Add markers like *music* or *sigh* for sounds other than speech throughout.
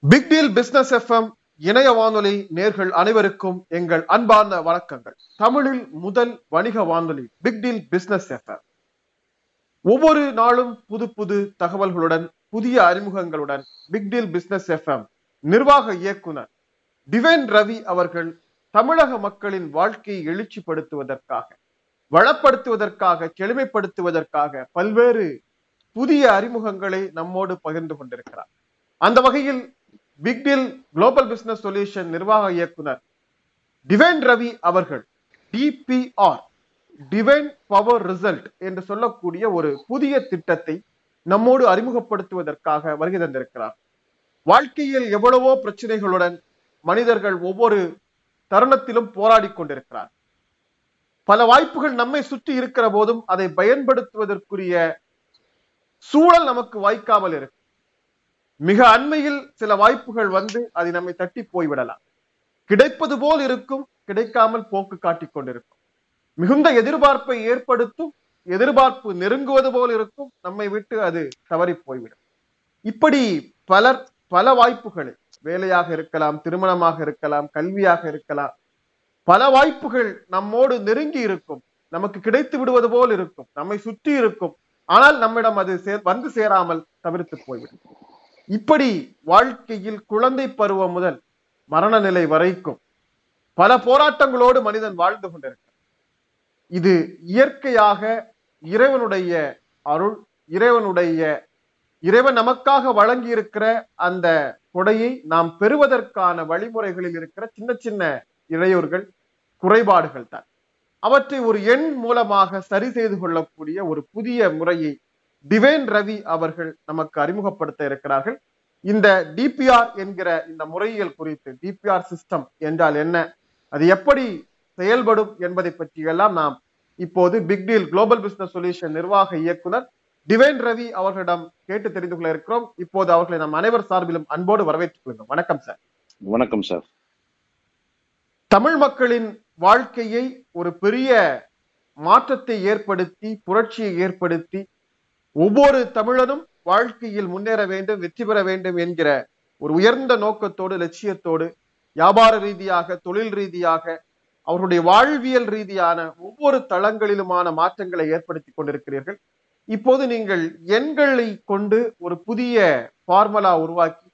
Big deal business FM இணைய வானொலி நேர்கள் அனைவருக்கும் எங்கள் அன்பார்ந்த வணக்கங்கள். தமிழில் முதல் வணிக வானொலி பிக் டீல் பிசினஸ் எஃப்எம் ஒவ்வொரு நாளும் புது புது தகவல்களுடன் புதிய அறிமுகங்களுடன் பிக் டீல் பிசினஸ் எஃப்எம் நிர்வாக இயக்குனர் டிவைன் ரவி அவர்கள் தமிழக மக்களின் வாழ்க்கையை எழுச்சிப்படுத்துவதற்காக வளப்படுத்துவதற்காக செழுமைப்படுத்துவதற்காக பல்வேறு புதிய அறிமுகங்களை நம்மோடு பகிர்ந்து கொண்டிருக்கிறார். அந்த வகையில் big deal global business solution நிர்வாக இயக்குனர் டிவைன் ரவி அவர்கள் டிபிஆர் டிவைன் பவர் ரிசல்ட் என்று சொல்லக்கூடிய ஒரு புதிய திட்டத்தை நம்மோடு அறிமுகப்படுத்துவதற்காக வருகை தந்திருக்கிறார். வாழ்க்கையில் எவ்வளவோ பிரச்சனைகளுடன் மனிதர்கள் ஒவ்வொரு தருணத்திலும் போராடி கொண்டிருக்கிறார். பல வாய்ப்புகள் நம்மை சுற்றி இருக்கிற போதும் அதை பயன்படுத்துவதற்குரிய சூழல் நமக்கு வாய்க்காமல் இருக்கும் மிக அண்மையில் சில வாய்ப்புகள் வந்து அதை நம்மை தட்டி போய்விடலாம். கிடைப்பது போல் இருக்கும் கிடைக்காமல் போக்கு காட்டிக் கொண்டிருக்கும். மிகுந்த எதிர்பார்ப்பை ஏற்படுத்தும் எதிர்பார்ப்பு நெருங்குவது போல் இருக்கும் நம்மை விட்டு அது தவறி போய்விடும். இப்படி பலர் பல வாய்ப்புகளை வேலையாக இருக்கலாம் திருமணமாக இருக்கலாம் கல்வியாக இருக்கலாம் பல வாய்ப்புகள் நம்மோடு நெருங்கி இருக்கும். நமக்கு கிடைத்து விடுவது போல் இருக்கும் நம்மை சுற்றி இருக்கும். ஆனால் நம்மிடம் அது சே வந்து சேராமல் தவிர்த்து போய்விடும். இப்படி வாழ்க்கையில் குழந்தை பருவம் முதல் மரண நிலை வரைக்கும் பல போராட்டங்களோடு மனிதன் வாழ்ந்து கொண்டிருக்கிறான். இது இயற்கையாக இறைவனுடைய அருள் இறைவனுடைய இறைவன் நமக்காக வழங்கி இருக்கிற அந்த கொடையை நாம் பெறுவதற்கான வழிமுறைகளில் இருக்கிற சின்ன சின்ன இளையோர்கள் குறைபாடுகள் தான். அவற்றை ஒரு எண் மூலமாக சரி செய்து கொள்ளக்கூடிய ஒரு புதிய முறையை டிவைன் ரவி அவர்கள் நமக்கு அறிமுகப்படுத்த இருக்கிறார்கள். இந்த டிபிஆர் என்கிற இந்த முறையியல் குறித்து டிபிஆர் சிஸ்டம் என்றால் என்ன அது எப்படி செயல்படும் என்பதை பற்றியெல்லாம் நாம் இப்போது big deal global business solution நிர்வாக இயக்குனர் டிவைன் ரவி அவர்களிடம் கேட்டு தெரிந்து கொள்ள இருக்கிறோம். இப்போது அவர்களை நம் அனைவர் சார்பிலும் அன்போடு வரவேற்றுக் கொள்கிறோம். வணக்கம் சார். வணக்கம் சார். தமிழ் மக்களின் வாழ்க்கையை ஒரு பெரிய மாற்றத்தை ஏற்படுத்தி புரட்சியை ஏற்படுத்தி ஒவ்வொரு தமிழனும் வாழ்க்கையில் முன்னேற வேண்டும் வெற்றி பெற வேண்டும் என்கிற ஒரு உயர்ந்த நோக்கத்தோடு லட்சியத்தோடு வியாபார ரீதியாக தொழில் ரீதியாக அவருடைய வாழ்வியல் ரீதியான ஒவ்வொரு தளங்களிலுமான மாற்றங்களை ஏற்படுத்தி கொண்டிருக்கிறீர்கள். இப்போது நீங்கள் எண்களை கொண்டு ஒரு புதிய ஃபார்முலா உருவாக்கி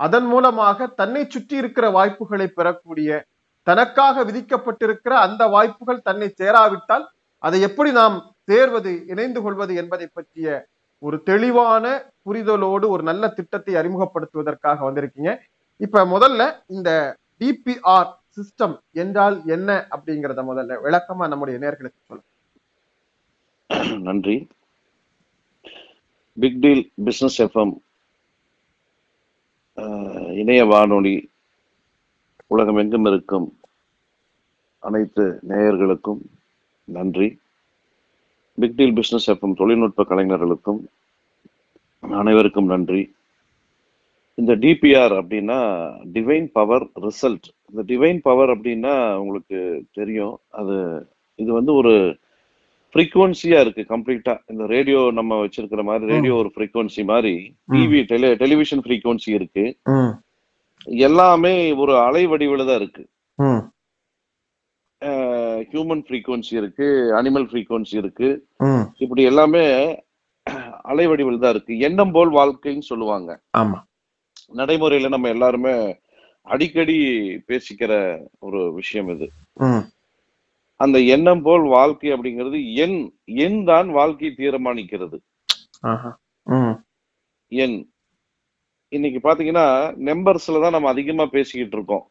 அதன் மூலமாக தன்னை சுற்றி இருக்கிற வாய்ப்புகளை பெறக்கூடிய தனக்காக விதிக்கப்பட்டிருக்கிற அந்த வாய்ப்புகள் தன்னை சேராவிட்டால் அதை எப்படி நாம் சேர்வது இணைந்து கொள்வது என்பதை பற்றிய ஒரு தெளிவான புரிதலோடு ஒரு நல்ல திட்டத்தை அறிமுகப்படுத்துவதற்காக வந்திருக்கீங்க. இப்ப முதல்ல இந்த டிபிஆர் சிஸ்டம் என்றால் என்ன அப்படிங்கிறத முதல்ல விளக்கமா நம்முடைய நேர்களுக்கு சொல்லுங்க. நன்றி. பிக் டீல் பிசினஸ் எஃப்எம் இணைய வானொலி உலகம் எங்கும் இருக்கும் அனைத்து நேயர்களுக்கும் நன்றி. பிக் டீல் பிசினஸ் எஃப்எம் தொழில்நுட்ப கலைஞர்களுக்கும் அனைவருக்கும் நன்றி. இந்த டிபிஆர் அப்படின்னா டிவைன் பவர் ரிசல்ட் இந்த டிவைன் பவர் அப்படின்னா உங்களுக்கு தெரியும். அது இது வந்து ஒரு ஃப்ரீக்குவன்சியா இருக்கு கம்ப்ளீட்டா இந்த ரேடியோ நம்ம வச்சிருக்கிற மாதிரி ரேடியோ ஒரு ஃப்ரீக்குவன்சி மாதிரி டிவி டெலி டெலிவிஷன் ஃப்ரீக்குவன்சி இருக்கு. எல்லாமே ஒரு அலை வடிவில் தான் இருக்கு. ஹியூமன் ஃப்ரீக்குவன்சி இருக்கு அனிமல் ஃப்ரீக்குவன்சி இருக்கு. இப்படி எல்லாமே அலை வடிவில் தான் இருக்கு. எண்ணம் போல் வாழ்க்கைன்னு சொல்லுவாங்க. ஆமா. நடைமுறையில நம்ம எல்லாருமே அடிக்கடி பேசிக்கிற ஒரு விஷயம் இது. அந்த எண்ணம் போல் வாழ்க்கை அப்படிங்கிறது எண் எண் தான் வாழ்க்கையை தீர்மானிக்கிறது. எண். இன்னைக்கு பாத்தீங்கன்னா நம்பர்ஸ்ல தான் நம்ம அதிகமா பேசிக்கிட்டு இருக்கோம்.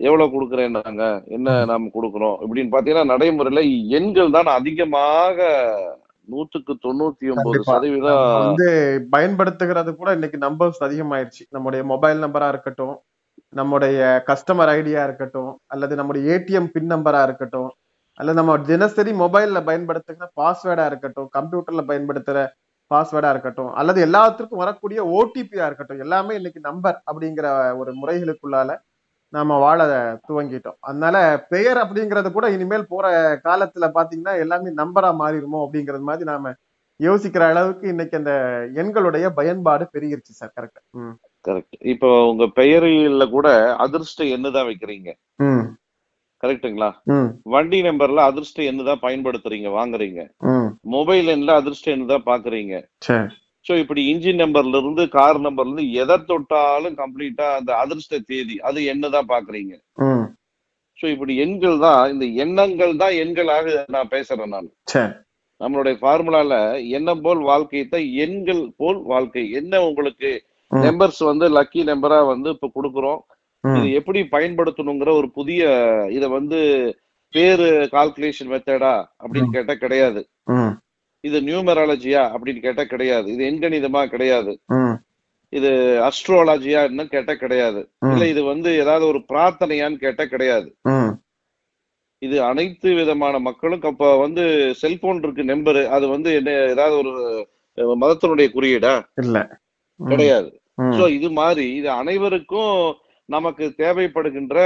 எவ்வளவு கொடுக்குறேன்னாங்க என்ன நாம கொடுக்குறோம்? இப்படின்னு பாத்தீங்கன்னா நடைமுறையில எண்கள் தான் அதிகமாக நூற்றுக்கு தொண்ணூத்தி ஒன்பது சதவீதம் வந்து பயன்படுத்துகிறது கூட இன்னைக்கு நம்பர்ஸ் அதிகமாயிருச்சு. நம்முடைய மொபைல் நம்பரா இருக்கட்டும் நம்முடைய கஸ்டமர் ஐடியா இருக்கட்டும் அல்லது நம்முடைய ஏடிஎம் பின் நம்பரா இருக்கட்டும் அல்லது நம்ம தினசரி மொபைல்ல பயன்படுத்துகிற பாஸ்வேர்டா இருக்கட்டும் கம்ப்யூட்டர்ல பயன்படுத்துற பாஸ்வேர்டா இருக்கட்டும் அல்லது எல்லாத்திற்கும் வரக்கூடிய ஓடிபியா இருக்கட்டும் எல்லாமே இன்னைக்கு நம்பர் அப்படிங்கிற ஒரு முறைகளுக்குள்ளால நாம வாழ துவங்கிட்டோம். அதனால பெயர் அப்படிங்கறது கூட இனிமேல் போற காலத்துல பாத்தீங்கன்னா எல்லாமே நம்பரா மாறிடுமோ அப்படிங்கறது மாதிரி நாம யோசிக்கிற அளவுக்கு இன்னைக்கு அந்த எண்களுடைய பயன்பாடு பெருகிருச்சு சார். கரெக்ட் கரெக்ட் இப்போ உங்க பெயரில கூட அதிர்ஷ்ட எண்ணு தான் வைக்கிறீங்க. ம். வண்டி நம்பர்ல அதிர்ஷ்ட எண்ணு தான் பயன்படுத்துறீங்க வாங்குறீங்க. மொபைல் எண்ல அதிர்ஷ்ட எண்ணு தான் பாக்குறீங்க. சோ இப்படி இன்ஜின் நம்பர்ல இருந்து கார் நம்பர்ல இருந்து எதை தொட்டாலும் கம்ப்ளீட்டா அந்த அதிர்ஷ்ட தேதி அது எண்ணு தான் பாக்குறீங்க சோ இப்படி எண்கள் தான் இந்த எண்ணங்கள் தான் எண்களாக நான் பேசுறேன் நான். நம்மளுடைய ஃபார்முலால எண்ணம் போல் வாழ்க்கை தான் எண்கள் போல் வாழ்க்கை. என்ன உங்களுக்கு. நம்பர்ஸ் வந்து லக்கி நம்பரா வந்து இப்ப கொடுக்குறோம்? இது எப்படி பயன்படுத்தணுங்கிற ஒரு புதிய இத வந்து பேரு கால்குலேஷன் மெத்தடா அப்படின்னு கேட்டா கிடையாது. இது நியூமராலஜியா அப்படின்னு கேட்டா கிடையாது. இது எண்கணிதமா கிடையாது. இது அஸ்ட்ரோலாஜியா கேட்டா கிடையாது. இல்ல இது வந்து ஏதாவது ஒரு பிரார்த்தனையான்னு கேட்டா கிடையாது. இது அனைத்து விதமான மக்களும் அப்ப வந்து செல்போன் இருக்கு நம்பரு. அது வந்து என்ன ஏதாவது ஒரு மதத்தினுடைய குறியீடா? இல்ல. கிடையாது. சோ இது மாதிரி இது அனைவருக்கும் நமக்கு தேவைப்படுகின்ற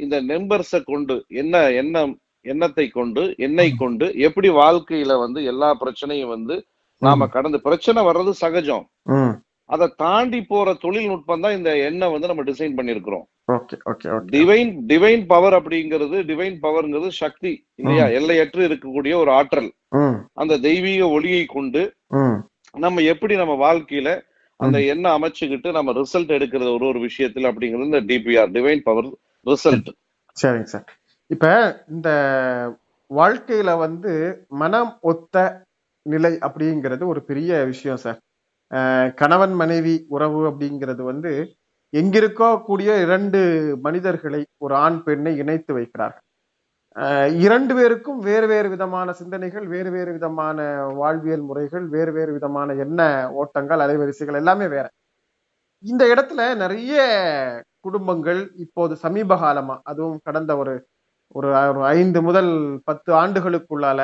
இந்த நம்பர்ஸை கொண்டு என்ன எண்ணம் எண்ணத்தை கொண்டு எண்ணெய் கொண்டு எப்படி வாழ்க்கையில வந்து எல்லா பிரச்சனையும் வந்து நாம கடந்து பிரச்சனை வர்றது சகஜம். அதை தாண்டி போற தொழில்நுட்பம் தான் இந்த எண்ணெய் வந்து நம்ம டிசைன் பண்ணிருக்கிறோம் டிவைன் டிவைன் பவர் அப்படிங்கிறது டிவைன் பவர்ங்கிறது சக்தி இல்லையா? எல்லையற்று இருக்கக்கூடிய ஒரு ஆற்றல். அந்த தெய்வீக ஒளியை கொண்டு நம்ம எப்படி நம்ம வாழ்க்கையில அந்த எண்ணெய் அமைச்சுக்கிட்டு நம்ம ரிசல்ட் எடுக்கிறது ஒரு ஒரு விஷயத்துல அப்படிங்கிறது இந்த டிபிஆர் டிவைன் பவர் ரிசல்ட் சரிங்க சார். இப்ப இந்த வாழ்க்கையில வந்து மனம் ஒத்த நிலை அப்படிங்கிறது ஒரு பெரிய விஷயம் சார். அஹ் கணவன் மனைவி உறவு அப்படிங்கிறது வந்து எங்கிருக்கோ கூடிய இரண்டு மனிதர்களை ஒரு ஆண் பெண்ணை இணைத்து வைக்கிறார்கள். அஹ் இரண்டு பேருக்கும் வேறு வேறு விதமான சிந்தனைகள் வேறு வேறு விதமான வாழ்வியல் முறைகள் வேறு வேறு விதமான எண்ண ஓட்டங்கள் அலைவரிசைகள் எல்லாமே வேற. இந்த இடத்துல நிறைய குடும்பங்கள் இப்போது சமீப காலமா அதுவும் கடந்த ஒரு ஒரு ஒரு ஐந்து முதல் பத்து ஆண்டுகளுக்குள்ளால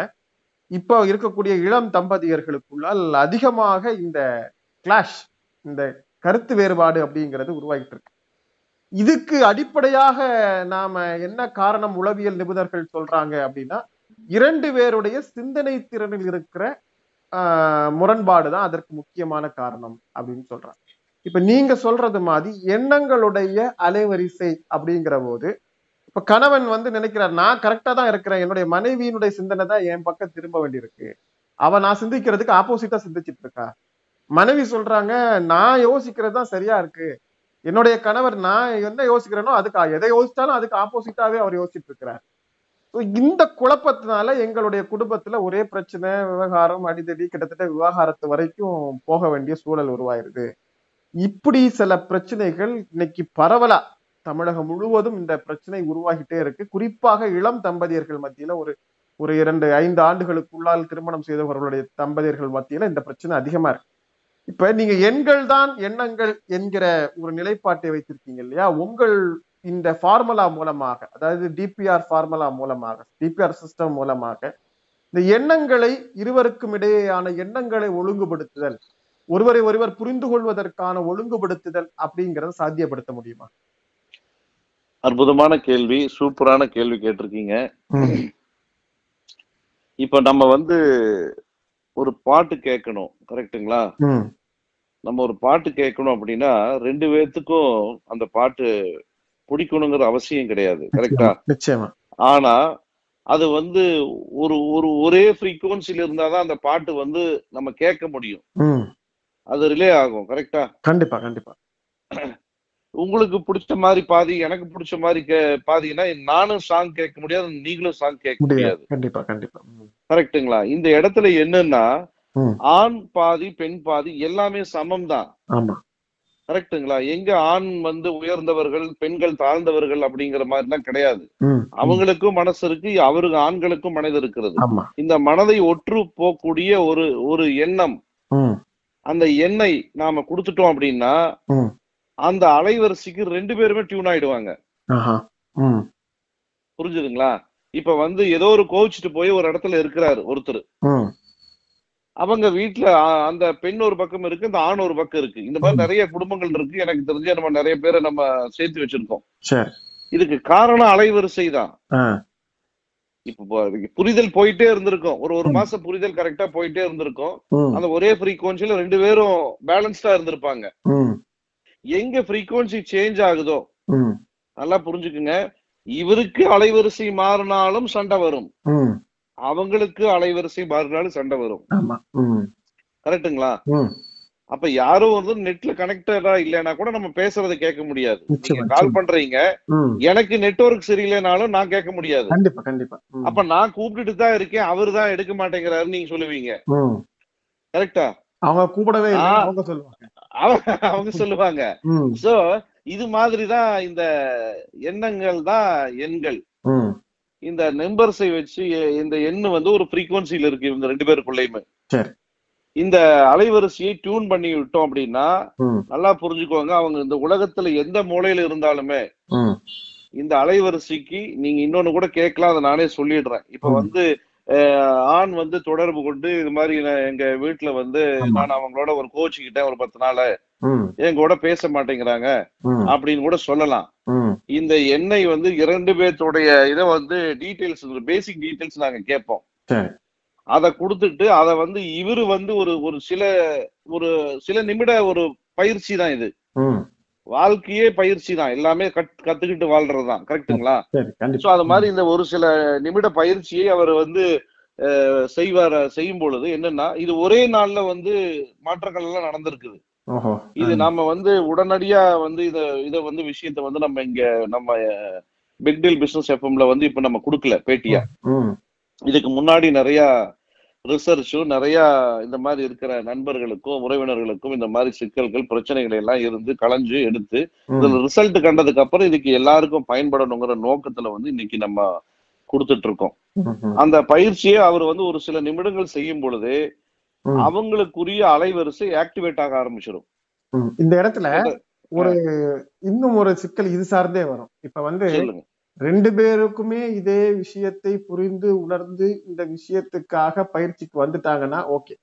இப்போ இருக்கக்கூடிய இளம் தம்பதியர்களுக்குள்ளால் அதிகமாக இந்த கிளாஷ் இந்த கருத்து வேறுபாடு அப்படிங்கிறது உருவாகிட்டு இருக்கு இதுக்கு அடிப்படையாக நாம என்ன காரணம் உளவியல் நிபுணர்கள் சொல்றாங்க அப்படின்னா இரண்டு பேருடைய சிந்தனை திறனில் இருக்கிற ஆஹ், முரண்பாடு தான் அதற்கு முக்கியமான காரணம் அப்படின்னு சொல்றாங்க. இப்ப நீங்க சொல்றது மாதிரி எண்ணங்களுடைய அலைவரிசை அப்படிங்கிற போது இப்ப கணவன் வந்து நினைக்கிறார் நான் கரெக்டா தான் இருக்கிறேன். என்னுடைய மனைவியினுடைய சிந்தனை தான் என் பக்கம் திரும்ப வேண்டியிருக்கு. அவ நான் சிந்திக்கிறதுக்கு ஆப்போசிட்டா சிந்திச்சிட்டு இருக்கா? மனைவி சொல்றாங்க நான் யோசிக்கிறது தான் சரியா இருக்கு. என்னுடைய கணவர் நான் என்ன யோசிக்கிறேனோ அதுக்கு எதை யோசிச்சாலும் அதுக்கு ஆப்போசிட்டாவே அவர் யோசிச்சுட்டு இருக்கிறார். இந்த குழப்பத்தினால எங்களுடைய குடும்பத்துல ஒரே பிரச்சனை விவகாரம் அடிதடி கிட்டத்தட்ட விவகாரத்து வரைக்கும் போக வேண்டிய சூழல் உருவாயிருது. இப்படி சில பிரச்சனைகள் இன்னைக்கு பரவலா. தமிழகம் முழுவதும் இந்த பிரச்சனை உருவாகிட்டே இருக்கு. குறிப்பாக இளம் தம்பதியர்கள் மத்தியில ஒரு ஒரு இரண்டு ஐந்து ஆண்டுகளுக்குள்ளால் திருமணம் செய்தவர்களுடைய தம்பதியர்கள் மத்தியில இந்த பிரச்சனை அதிகமா இருக்கு. இப்ப நீங்க எண்கள் தான் எண்ணங்கள் என்கிற ஒரு நிலைப்பாட்டை வைத்திருக்கீங்க இல்லையா? உங்கள் இந்த ஃபார்முலா மூலமாக அதாவது டிபிஆர் ஃபார்முலா மூலமாக டிபிஆர் சிஸ்டம் மூலமாக இந்த எண்ணங்களை இருவருக்கும் இடையேயான எண்ணங்களை ஒழுங்குபடுத்துதல் ஒருவரை ஒருவர் புரிந்து கொள்வதற்கான ஒழுங்குபடுத்துதல் அப்படிங்கறத சாத்தியப்படுத்த முடியுமா? அற்புதமான கேள்வி சூப்பரான கேள்வி கேட்டிருக்கீங்க. இப்ப நம்ம வந்து ஒரு பாட்டு கேட்கணும் கரெக்ட்டுங்களா? ம், நம்ம ஒரு பாட்டு கேட்கணும் அப்படின்னா ரெண்டு பேர்த்துக்கும் அந்த பாட்டு பிடிக்கணுங்கிற அவசியம் கிடையாது கரெக்டா நிச்சயமா ஆனா அது வந்து ஒரு ஒரு ஒரே ஃப்ரீக்குவன்சில இருந்தாதான் அந்த பாட்டு வந்து நம்ம கேட்க முடியும். அது ரிலே ஆகும் கரெக்டா கண்டிப்பா கண்டிப்பா. உங்களுக்கு பிடிச்ச மாதிரி பாதி எனக்கு பிடிச்ச மாதிரி பாதினா நானும் சாங் கேட்க முடியாது நீங்களும் சாங் கேட்க முடியாது. கண்டிப்பா கண்டிப்பா. ம், கரெக்ட்டுங்களா? இந்த இடத்துல என்னன்னா. ஆண் பாதி பெண் பாதி எல்லாமே சமம் தான். ஆமா. கரெக்ட்டுங்களா? எங்க ஆண் வந்து உயர்ந்தவர்கள் பெண்கள் தாழ்ந்தவர்கள் அப்படிங்கிற மாதிரிலாம் கிடையாது. ம், ம், அவங்களுக்கும் மனசு இருக்கு அவருக்கு ஆண்களுக்கும் மனது இருக்கிறது. இந்த மனதை ஒற்று போகக்கூடிய ஒரு ஒரு எண்ணம். அந்த எண்ணெய் நாம கொடுத்துட்டோம் அப்படின்னா. அந்த அலைவரிசைக்கு ரெண்டு பேருமே டியூன் ஆயிடுவாங்க. புரிஞ்சுதுங்களா? இப்ப வந்து ஏதோ ஒரு கோவிச்சுட்டு போய் ஒரு இடத்துல இருக்கிறாரு ஒருத்தர். அவங்க வீட்டுல அந்த பெண் ஒரு பக்கம் இருக்கு இந்த ஆண் ஒரு பக்கம் இருக்கு. இந்த மாதிரி. நிறைய குடும்பங்கள் இருக்கு. எனக்கு தெரிஞ்ச நம்ம நிறைய பேரை நம்ம சேர்த்து வச்சிருக்கோம். சரி. இதுக்கு காரணம் அலைவரிசை தான். இப்ப புரிதல் போயிட்டே இருந்திருக்கும். ஒரு ஒரு. மாசம் புரிதல் கரெக்டா போயிட்டே இருந்திருக்கும். அந்த ஒரே ஃப்ரீக்வன்சில ரெண்டு பேரும் பேலன்ஸ்டா இருந்திருப்பாங்க. எங்க frequency சேஞ்ச் ஆகுதோ? நல்லா புரிஞ்சுக்குங்க. இவருக்கு அலைவரிசை மாறினாலும் சண்டை வரும். அவங்களுக்கு அலைவரிசை மாறினாலும் சண்டை வரும். ம். அப்ப யாரும் வந்து நெட்ல கனெக்டடா இல்லைன்னா கூட நம்ம பேசுறதை கேட்க முடியாது. கால். பண்றீங்க. எனக்கு நெட்வொர்க் சரியில்லைனாலும் நான் கேட்க முடியாது. கண்டிப்பா கண்டிப்பா. ம். அப்ப நான் கூப்பிட்டுட்டு தான் இருக்கேன். அவரு தான் எடுக்க மாட்டேங்கிறாருன்னு நீங்க சொல்லுவீங்க. கரெக்டா அவங்க கூப்பிடவே. அவங்க சொல்லுவாங்க. அவங்க சொல்லுவாங்க. சோ இது மாதிரிதான் இந்த எண்ணங்கள் தான் எண்கள். இந்த நம்பர்ஸை வச்சு இந்த எண்ணு வந்து ஒரு ஃப்ரீக்வன்சில இருக்கு இவங்க ரெண்டு பேருக்குள்ளயுமே. இந்த அலைவரிசையை டியூன் பண்ணி விட்டோம் அப்படின்னா நல்லா புரிஞ்சுக்கோங்க அவங்க இந்த உலகத்துல எந்த மூலையில இருந்தாலுமே இந்த அலைவரிசைக்கு நீங்க இன்னொன்னு கூட கேட்கலாம் அதை நானே சொல்லிடுறேன். இப்ப. வந்து ஆண் வந்து தொடர்பு கொண்டு இது மாதிரி எங்க வீட்டுல வந்து. நான் அவங்களோட ஒரு கோச்சுக்கிட்டேன் ஒரு பத்து நாள் என் கூட பேச மாட்டேங்கிறாங்க அப்படின்னு கூட சொல்லலாம். இந்த எண்ணெய் வந்து இரண்டு பேர்த்துடைய இதை வந்து டீடைல்ஸ் பேசிக் டீடைல்ஸ் நாங்க கேட்போம். அதை கொடுத்துட்டு அதை வந்து இவரு வந்து ஒரு ஒரு சில ஒரு சில நிமிட ஒரு பயிற்சி தான் இது. வாழ்க்கையே பயிற்சி தான். எல்லாமே கத் கத்துக்கிட்டு வாழ்றது தான். சோ கண்டிப்பா. அது மாதிரி இந்த ஒரு சில நிமிட பயிற்சியை அவர் வந்து செய்வார செய்யும் பொழுது என்னன்னா இது ஒரே நாள்ல வந்து மாற்றங்கள் எல்லாம் நடந்திருக்குது. இது. நாம வந்து உடனடியா வந்து இத இத வந்து விஷயத்த வந்து நம்ம இங்க நம்ம பிக் டீல் பிசினஸ் எஃப்எம்ல வந்து இப்ப நம்ம கொடுக்கல பேட்டியா. இதுக்கு முன்னாடி நிறைய ரிசர்ச்சும் நிறைய இந்த மாதிரி இருக்கிற நண்பர்களுக்கும் உறவினர்களுக்கும் இந்த மாதிரி சிக்கல்கள் பிரச்சனைகள் எல்லாம் இருந்து களைஞ்சு எடுத்து இதுல ரிசல்ட் கண்டதுக்கு அப்புறம் இதுக்கு எல்லாருக்கும் பயன்படணுங்கிற நோக்கத்துல வந்து இன்னைக்கு நம்ம கொடுத்துட்டு இருக்கோம். அந்த பயிற்சியை அவர் வந்து ஒரு சில நிமிடங்கள் செய்யும் பொழுது அவங்களுக்குரிய அலைவரிசை ஆக்டிவேட் ஆக ஆரம்பிச்சிடும். இந்த இடத்துல ஒரு இன்னும் ஒரு சிக்கல் இது சார்ந்தே வரும். இப்ப வந்து சொல்லுங்க. ரெண்டு பேருக்குமே இதே விஷயத்தை புரிந்து உணர்ந்து இந்த விஷயத்துக்காக பயிற்சிக்கு வந்துட்டாங்கன்னா ஓகே.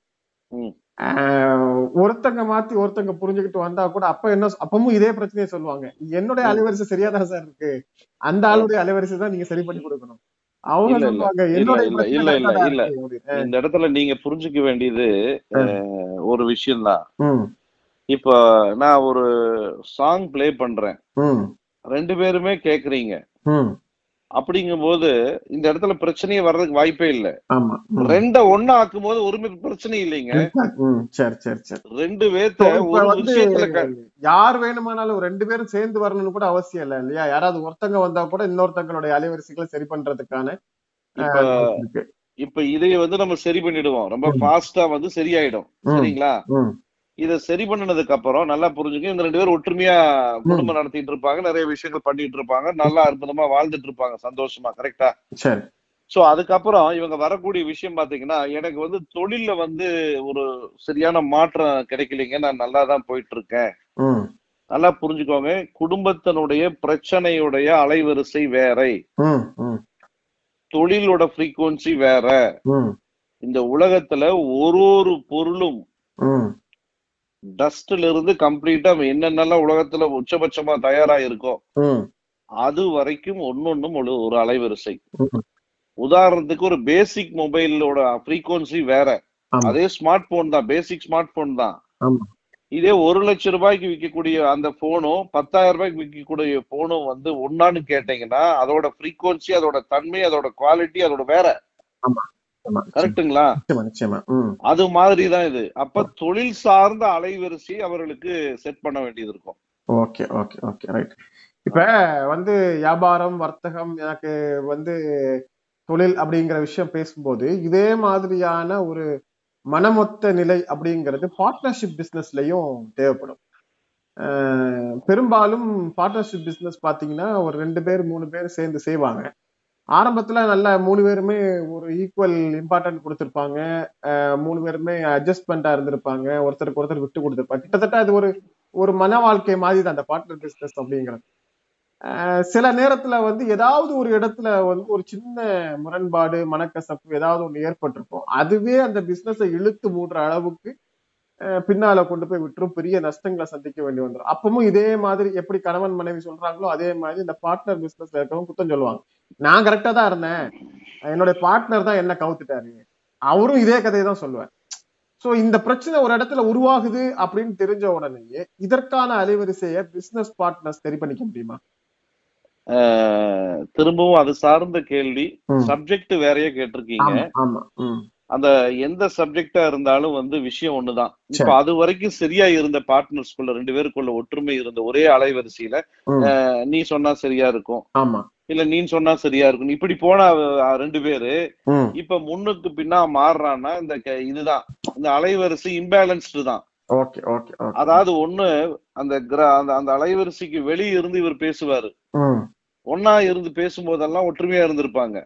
ஒருத்தங்க மாத்தி ஒருத்தங்க புரிஞ்சுக்கிட்டு வந்தா கூட அப்ப என்ன அப்பவும் இதே பிரச்சனையை சொல்லுவாங்க. என்னுடைய. அலைவரிசை சரியாதான் சார் இருக்கு. அந்த ஆளுடைய அலைவரிசை தான் நீங்க சரி பண்ணி கொடுக்கணும். அவங்க. சொல்லுவாங்க இல்ல, இல்ல, இல்ல, இல்ல. இந்த இடத்துல நீங்க புரிஞ்சுக்க வேண்டியது ஒரு விஷயம்தான். ம், இப்போ நான் ஒரு சாங் ப்ளே பண்றேன். ரெண்டு பேருமே கேக்குறீங்க. அப்படிங்கும்போது இந்த இடத்துல பிரச்சனையே வர்றதுக்கு வாய்ப்பே இல்ல. ரெண்ட ஒண்ணா ஆக்கும் போது ஒரு பிரச்சனை இல்லைங்க. சரி சரி சரி. ரெண்டு பேர்த்த யார் வேணுமானாலும் ரெண்டு பேரும் சேர்ந்து வரணும்னு கூட அவசியம் இல்ல இல்லையா? யாராவது ஒருத்தங்க வந்தா கூட இன்னொருத்தங்களுடைய அலைவரிசைகளை சரி பண்றதுக்கான இப்ப இதைய வந்து நம்ம சரி பண்ணிடுவோம். ரொம்ப. ஃபாஸ்டா வந்து சரியாயிடும். சரிங்களா? இத சரி பண்ணனதுக்கு அப்புறம் நல்லா புரிஞ்சுக்க இந்த ரெண்டு பேரும் ஒற்றுமையா குடும்பம் நடத்திட்டு இருப்பாங்க. நிறைய விஷயங்கள் பண்ணிட்டு இருப்பாங்க. நல்லா அற்புதமா வாழ்ந்துட்டு இருப்பாங்க. சந்தோஷமா கரெக்டா சரி. சோ அதுக்கப்புறம் இவங்க வரக்கூடிய விஷயம் பாத்தீங்கன்னா எனக்கு வந்து தொழில்ல வந்து ஒரு சரியான மாற்றம் கிடைக்கலைங்க. நான் நல்லா தான் போயிட்டு இருக்கேன் நல்லா புரிஞ்சுக்கோங்க. குடும்பத்தினுடைய பிரச்சனையுடைய அலைவரிசை வேற. தொழிலோட frequency வேற. இந்த உலகத்துல ஒரு ஒரு பொருளும் டஸ்ட்ல இருந்து கம்ப்ளீட்டா என்னென்னலாம் உலகத்துல உச்சபட்சமா தயாரா இருக்கோ அது வரைக்கும் ஒன்னொன்னும் ஒரு ஒரு அலைவரிசை. உதாரணத்துக்கு ஒரு பேசிக் மொபைலோட frequency வேற. அதே ஸ்மார்ட் போன் தான் பேசிக் ஸ்மார்ட் போன் தான். இதே ஒரு லட்சம் ரூபாய்க்கு விற்கக்கூடிய அந்த போனும் பத்தாயிரம் ரூபாய்க்கு விற்கக்கூடிய போனும் வந்து ஒன்னான்னு கேட்டீங்கன்னா அதோட frequency அதோட தன்மை அதோட குவாலிட்டி அதோட வேற ஆமா, கரெக்ட்டுங்களா நிச்சயமா அது மாதிரி தான் இது. அப்ப தொழில் சார்ந்த அலைவரிசை அவர்களுக்கு செட் பண்ண வேண்டியது இருக்கும். Okay okay okay right. இப்ப வந்து வியாபாரம் வர்த்தகம் எனக்கு வந்து தொழில் அப்படிங்கிற விஷயம் பேசும்போது இதே மாதிரியான ஒரு மனமொத்த நிலை அப்படிங்கிறது பார்ட்னர்ஷிப் பிசினஸ்லயும் தேவைப்படும். பெரும்பாலும் பார்ட்னர்ஷிப் பிசினஸ் பாத்தீங்கன்னா ஒரு ரெண்டு பேர் மூணு பேர் சேர்ந்து செய்வாங்க. ஆரம்பத்தில் நல்ல மூணு பேருமே ஒரு ஈக்குவல் இம்பார்ட்டன்ட் கொடுத்துருப்பாங்க. மூணு பேருமே அட்ஜஸ்ட்மெண்ட்டாக இருந்திருப்பாங்க. ஒருத்தருக்கு ஒருத்தர் விட்டு கொடுத்துருப்பாங்க கிட்டத்தட்ட அது ஒரு ஒரு மன வாழ்க்கை மாதிரி தான் அந்த பார்ட்னர் பிஸ்னஸ் அப்படிங்கிறது சில நேரத்துல வந்து ஏதாவது ஒரு இடத்துல வந்து ஒரு சின்ன முரண்பாடு மனக்கசப்பு ஏதாவது ஒன்று ஏற்பட்டிருக்கும். அதுவே அந்த பிஸ்னஸை இழுத்து மூடுற அளவுக்கு பின்னால கொண்டு போய் விட்டுரும். பெரிய நஷ்டங்களை சந்திக்க வேண்டி வந்துடும் அப்பவும் இதே மாதிரி எப்படி கணவன் மனைவி சொல்றாங்களோ அதே மாதிரி இந்த பார்ட்னர் பிசினஸ்ல இருக்கவங்க குத்தம் சொல்லுவாங்க. நான் கரெக்டா தான் இருந்தேன். என்னுடைய பார்ட்னர் தான் என்ன கவுத்துட்டாரு. அவரும் இதே கதையை தான் சொல்லுவார். சோ இந்த பிரச்சனை ஒரு இடத்துல உருவாகுது அப்படின்னு தெரிஞ்ச உடனேயே இதற்கான அலைவரிசையை பிசினஸ் பார்ட்னர்ஸ் சரி பண்ணிக்க முடியுமா? திரும்பவும் அது சார்ந்த கேள்வி. சப்ஜெக்ட் வேறையே கேட்டிருக்கீங்க. அந்த எந்த சப்ஜெக்டா இருந்தாலும் வந்து விஷயம் ஒண்ணுதான். இப்ப. அது வரைக்கும் சரியா இருந்த பார்ட்னர்ஸ்குள்ள ரெண்டு பேருக்குள்ள ஒற்றுமை இருந்த ஒரே அலைவரிசையில நீ சொன்னா சரியா இருக்கும். இல்ல நீ சொன்னா சரியா இருக்கும். இப்படி போன ரெண்டு பேரு இப்ப முன்னுக்கு பின்னா மாறுறான்னா இந்த இதுதான். இந்த அலைவரிசை இம்பேலன்ஸ்டு தான். Okay okay okay. அதாவது ஒண்ணு அந்த கிர- அந்த அந்த அலைவரிசைக்கு வெளியே இருந்து இவர் பேசுவாரு. ஒன்னா இருந்து பேசும்போதெல்லாம் ஒற்றுமையா இருந்திருப்பாங்க.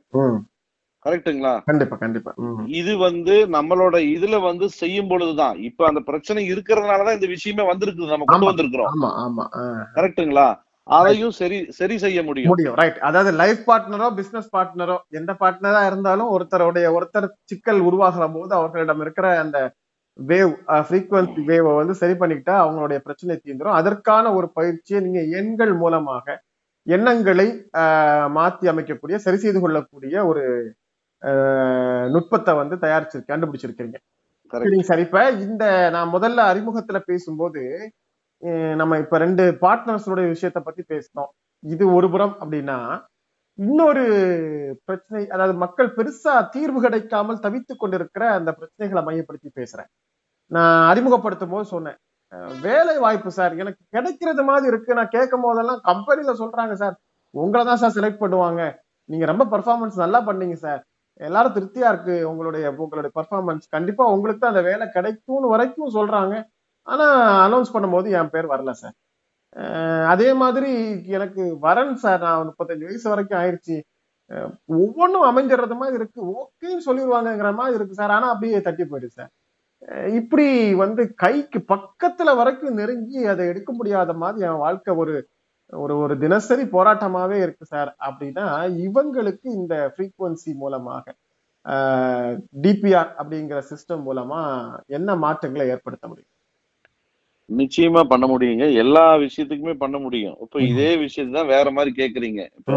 ம் கரெக்ட்டுங்களா? கண்டிப்பா கண்டிப்பா. இது வந்து நம்மளோட இதுல வந்து செய்யும் பொழுதுதான். இப்ப அந்த பிரச்சனை இருக்கிறதுனாலதான் இந்த விஷயமே வந்திருக்குது. நம்ம கொண்டு. வந்திருக்கிறோம். ஆமா ஆமா. ஆ. கரெக்ட்டுங்களா? அதையும் சரி சரி செய்ய முடியும். முடியும். ரைட் அதாவது லைஃப் பார்ட்னரோ பிசினஸ் பார்ட்னரோ எந்த பார்ட்னரா இருந்தாலும் ஒருத்தருடைய ஒருத்தர் சிக்கல் உருவாகிற போது அவர்களிடம் இருக்கிற அந்த வேவ் ஃப்ரீக்வன்சி வேவை வந்து சரி பண்ணிக்கிட்டா அவங்களுடைய பிரச்சனை தீர்ந்துரும். அதற்கான ஒரு பயிற்சியை நீங்க எண்கள் மூலமாக எண்ணங்களை ஆஹ், மாத்தி அமைக்கக்கூடிய சரி செய்து கொள்ளக்கூடிய ஒரு நுட்பத்தை வந்து தயாரிச்சு கண்டுபிடிச்சிருக்கீங்க கரெக்ட் சரிங்க சார். இப்ப இந்த நான் முதல்ல அறிமுகத்துல பேசும்போது நம்ம இப்ப ரெண்டு பார்ட்னர்ஸோட விஷயத்த பத்தி பேசினோம். இது ஒரு புறம் அப்படின்னா இன்னொரு பிரச்சனை அதாவது மக்கள் பெருசா தீர்வு கிடைக்காமல் தவித்துக் கொண்டிருக்கிற அந்த பிரச்சனைகளை மையப்படுத்தி பேசுறேன். நான் அறிமுகப்படுத்தும் போது சொன்னேன். வேலை வாய்ப்பு சார் எனக்கு கிடைக்கிறது மாதிரி இருக்கு. நான் கேட்கும் போதெல்லாம் கம்பெனில சொல்றாங்க சார் உங்களை தான் சார் செலக்ட் பண்ணுவாங்க. நீங்க ரொம்ப பெர்ஃபார்மன்ஸ் நல்லா பண்ணீங்க சார். எல்லாரும் திருப்தியா இருக்கு. உங்களுடைய உங்களுடைய பர்ஃபார்மன்ஸ் கண்டிப்பா உங்களுக்கு தான் அந்த வேலை கிடைக்கும்னு வரைக்கும் சொல்றாங்க. ஆனா அனௌன்ஸ் பண்ணும்போது என் பேர் வரல சார் அதே மாதிரி எனக்கு வரன் சார் நான் முப்பத்தஞ்சு வயசு வரைக்கும் ஆயிடுச்சு ஒவ்வொன்றும் அமைஞ்சிடுறது மாதிரி இருக்கு. ஓகேன்னு சொல்லிடுவாங்கங்கிற மாதிரி இருக்கு சார் ஆனா அப்படியே தட்டி போயிடுது சார் இப்படி வந்து கைக்கு பக்கத்துல வரைக்கும் நெருங்கி அதை எடுக்க முடியாத மாதிரி என் வாழ்க்கை ஒரு ஒரு ஒரு தினசரி போராட்டமாவே இருக்கு சார். அப்படின்னா இவங்களுக்கு இந்த ஃப்ரீக்குவன்சி மூலமாக டிபிஆர் அப்படிங்கிற சிஸ்டம் மூலமா என்ன மாற்றங்களை ஏற்படுத்த முடியும்? நிச்சயமா பண்ண முடியுங்க. எல்லா விஷயத்துக்குமே பண்ண முடியும். இப்ப. இதே விஷயத்தை தான் வேற மாதிரி கேக்குறீங்க. இப்ப.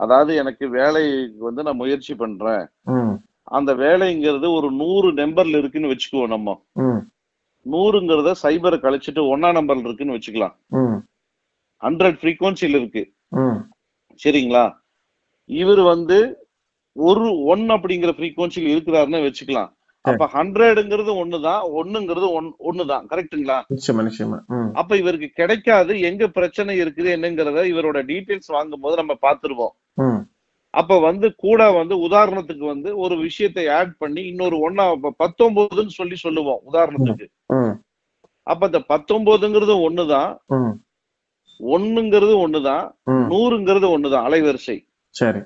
அதாவது எனக்கு வேலைக்கு வந்து நான் முயற்சி பண்றேன். அந்த வேலைங்கிறது ஒரு நூறு நம்பர்ல இருக்குன்னு வச்சுக்குவோம் நம்ம. நூறுங்கிறத சைபரை கழிச்சிட்டு ஒன்னா நம்பர்ல இருக்குன்னு வச்சுக்கலாம். ஹண்ட்ரட் ஃப்ரீக்வன்சில இருக்கு. சரிங்களா? இவர் வந்து ஒரு ஒன் அப்படிங்கிற ஃப்ரீக்வன்சியில் இருக்கிறாருன்னு வச்சுக்கலாம். அப்ப ஹண்ட்ரடுங்கிறது ஒண்ணுதான் ஒண்ணுங்கிறது ஒண்ணுதான் ம், அப்ப இவருக்கு கிடைக்காது. எங்க பிரச்சனை இருக்குது என்னங்கிறத இவரோட டீடைல்ஸ் வாங்கும் போது நம்ம பார்த்துருவோம். ம், அப்ப வந்து கூட வந்து உதாரணத்துக்கு வந்து ஒரு விஷயத்தை ஆட் பண்ணி இன்னொரு ஒன்னா பத்தொன்பதுன்னு சொல்லி சொல்லுவோம் உதாரணத்துக்கு. அப்ப இந்த பத்தொன்பதுங்கிறது ஒண்ணுதான். ஒண்ணுங்கிறது ஒண்ணுதான். நூறுங்கிறது ஒண்ணுதான் அலைவரிசை. சரி.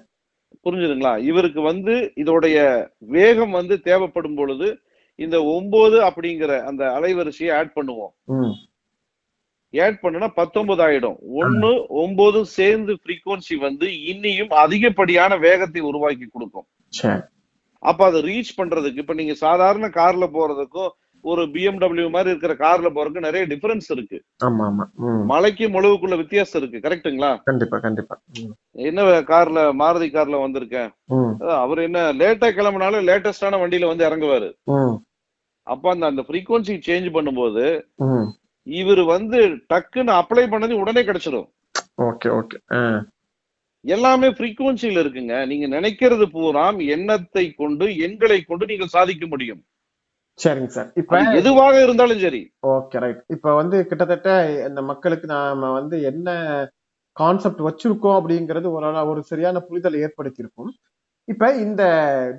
புரிஞ்சுதுங்களா? இவருக்கு வந்து இதோடைய வேகம் வந்து தேவைப்படும் பொழுது இந்த ஒன்பது அப்படிங்கிற அந்த அலைவரிசையை ஆட் பண்ணுவோம். ஆட் பண்ணுனா பத்தொன்பது ஆயிடும். ஒண்ணு ஒன்பதும் சேர்ந்து frequency வந்து இன்னியும் அதிகப்படியான வேகத்தை உருவாக்கி கொடுக்கும். அப்ப அதை ரீச் பண்றதுக்கு இப்ப நீங்க சாதாரண கார்ல போறதுக்கும் ஒரு BMW மாதிரி இருக்கிற கார்ல போறதுக்கு நிறைய டிஃபரன்ஸ் இருக்கு. ஆமா ஆமா. மலைக்கு முழுவுக்குள்ள வித்தியாசம் இருக்கு. கரெக்ட்டுங்களா கண்டிப்பா கண்டிப்பா. என்ன கார்ல மாருதி கார்ல வந்திருக்கேன். அவர் என்ன லேட்டா கிளம்புனாலும் லேட்டஸ்டான வண்டியில வந்து இறங்குவாரு. அப்ப அந்த அந்த frequency சேஞ்ச் பண்ணும்போது. இவர் வந்து டக்குன்னு அப்ளை பண்ணது உடனே கிடைச்சிடும் ஓகே ஓகே. எல்லாமே frequencyல இருக்குங்க. நீங்க நினைக்கிறது பூராம் எண்ணத்தை கொண்டு எண்களை கொண்டு நீங்கள் சாதிக்க முடியும். சரிங்க சார். இப்ப எதுவாக இருந்தாலும் சரி. ஓகே ரைட் இப்ப வந்து கிட்டத்தட்ட இந்த மக்களுக்கு நாம வந்து என்ன கான்செப்ட் வச்சிருக்கோம் அப்படிங்கிறது ஒரு ஒரு சரியான புரிதல் ஏற்படுத்தியிருக்கும் இப்ப இந்த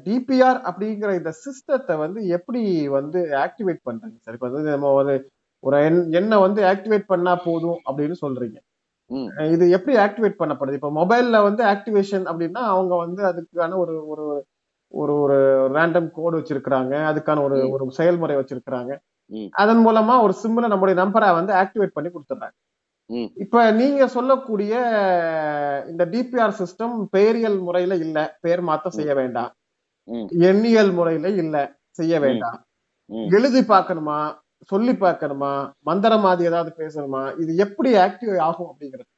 டிபிஆர் அப்படிங்கிற இந்த சிஸ்டத்தை வந்து எப்படி வந்து ஆக்டிவேட் பண்றாங்க சார்? இப்ப வந்து நம்ம ஒரு ஒரு எண்ணை வந்து ஆக்டிவேட் பண்ணா போதும் அப்படின்னு சொல்றீங்க. இது எப்படி ஆக்டிவேட் பண்ணப்படுது? இப்ப மொபைல்ல வந்து ஆக்டிவேஷன் அப்படின்னா அவங்க வந்து அதுக்கான ஒரு ஒரு ஒரு ஒரு ரேண்டம் கோடு வச்சிருக்கிறாங்க. அதுக்கான ஒரு. ஒரு செயல்முறை வச்சிருக்கிறாங்க. அதன் மூலமா ஒரு சிம்ல நம்முடைய நம்பரை வந்து ஆக்டிவேட் பண்ணி கொடுத்துட்றாங்க. இப்ப நீங்க சொல்லக்கூடிய இந்த டிபிஆர் சிஸ்டம் பெயரியல் முறையில இல்ல. பெயர் மாத்தம் செய்ய வேண்டாம். எண்ணியல் முறையில இல்ல. செய்ய வேண்டாம். எழுதி பார்க்கணுமா? சொல்லி பார்க்கணுமா? மந்திரம் மாதிரி ஏதாவது பேசணுமா? இது எப்படி ஆக்டிவ் ஆகும் அப்படிங்கிறது.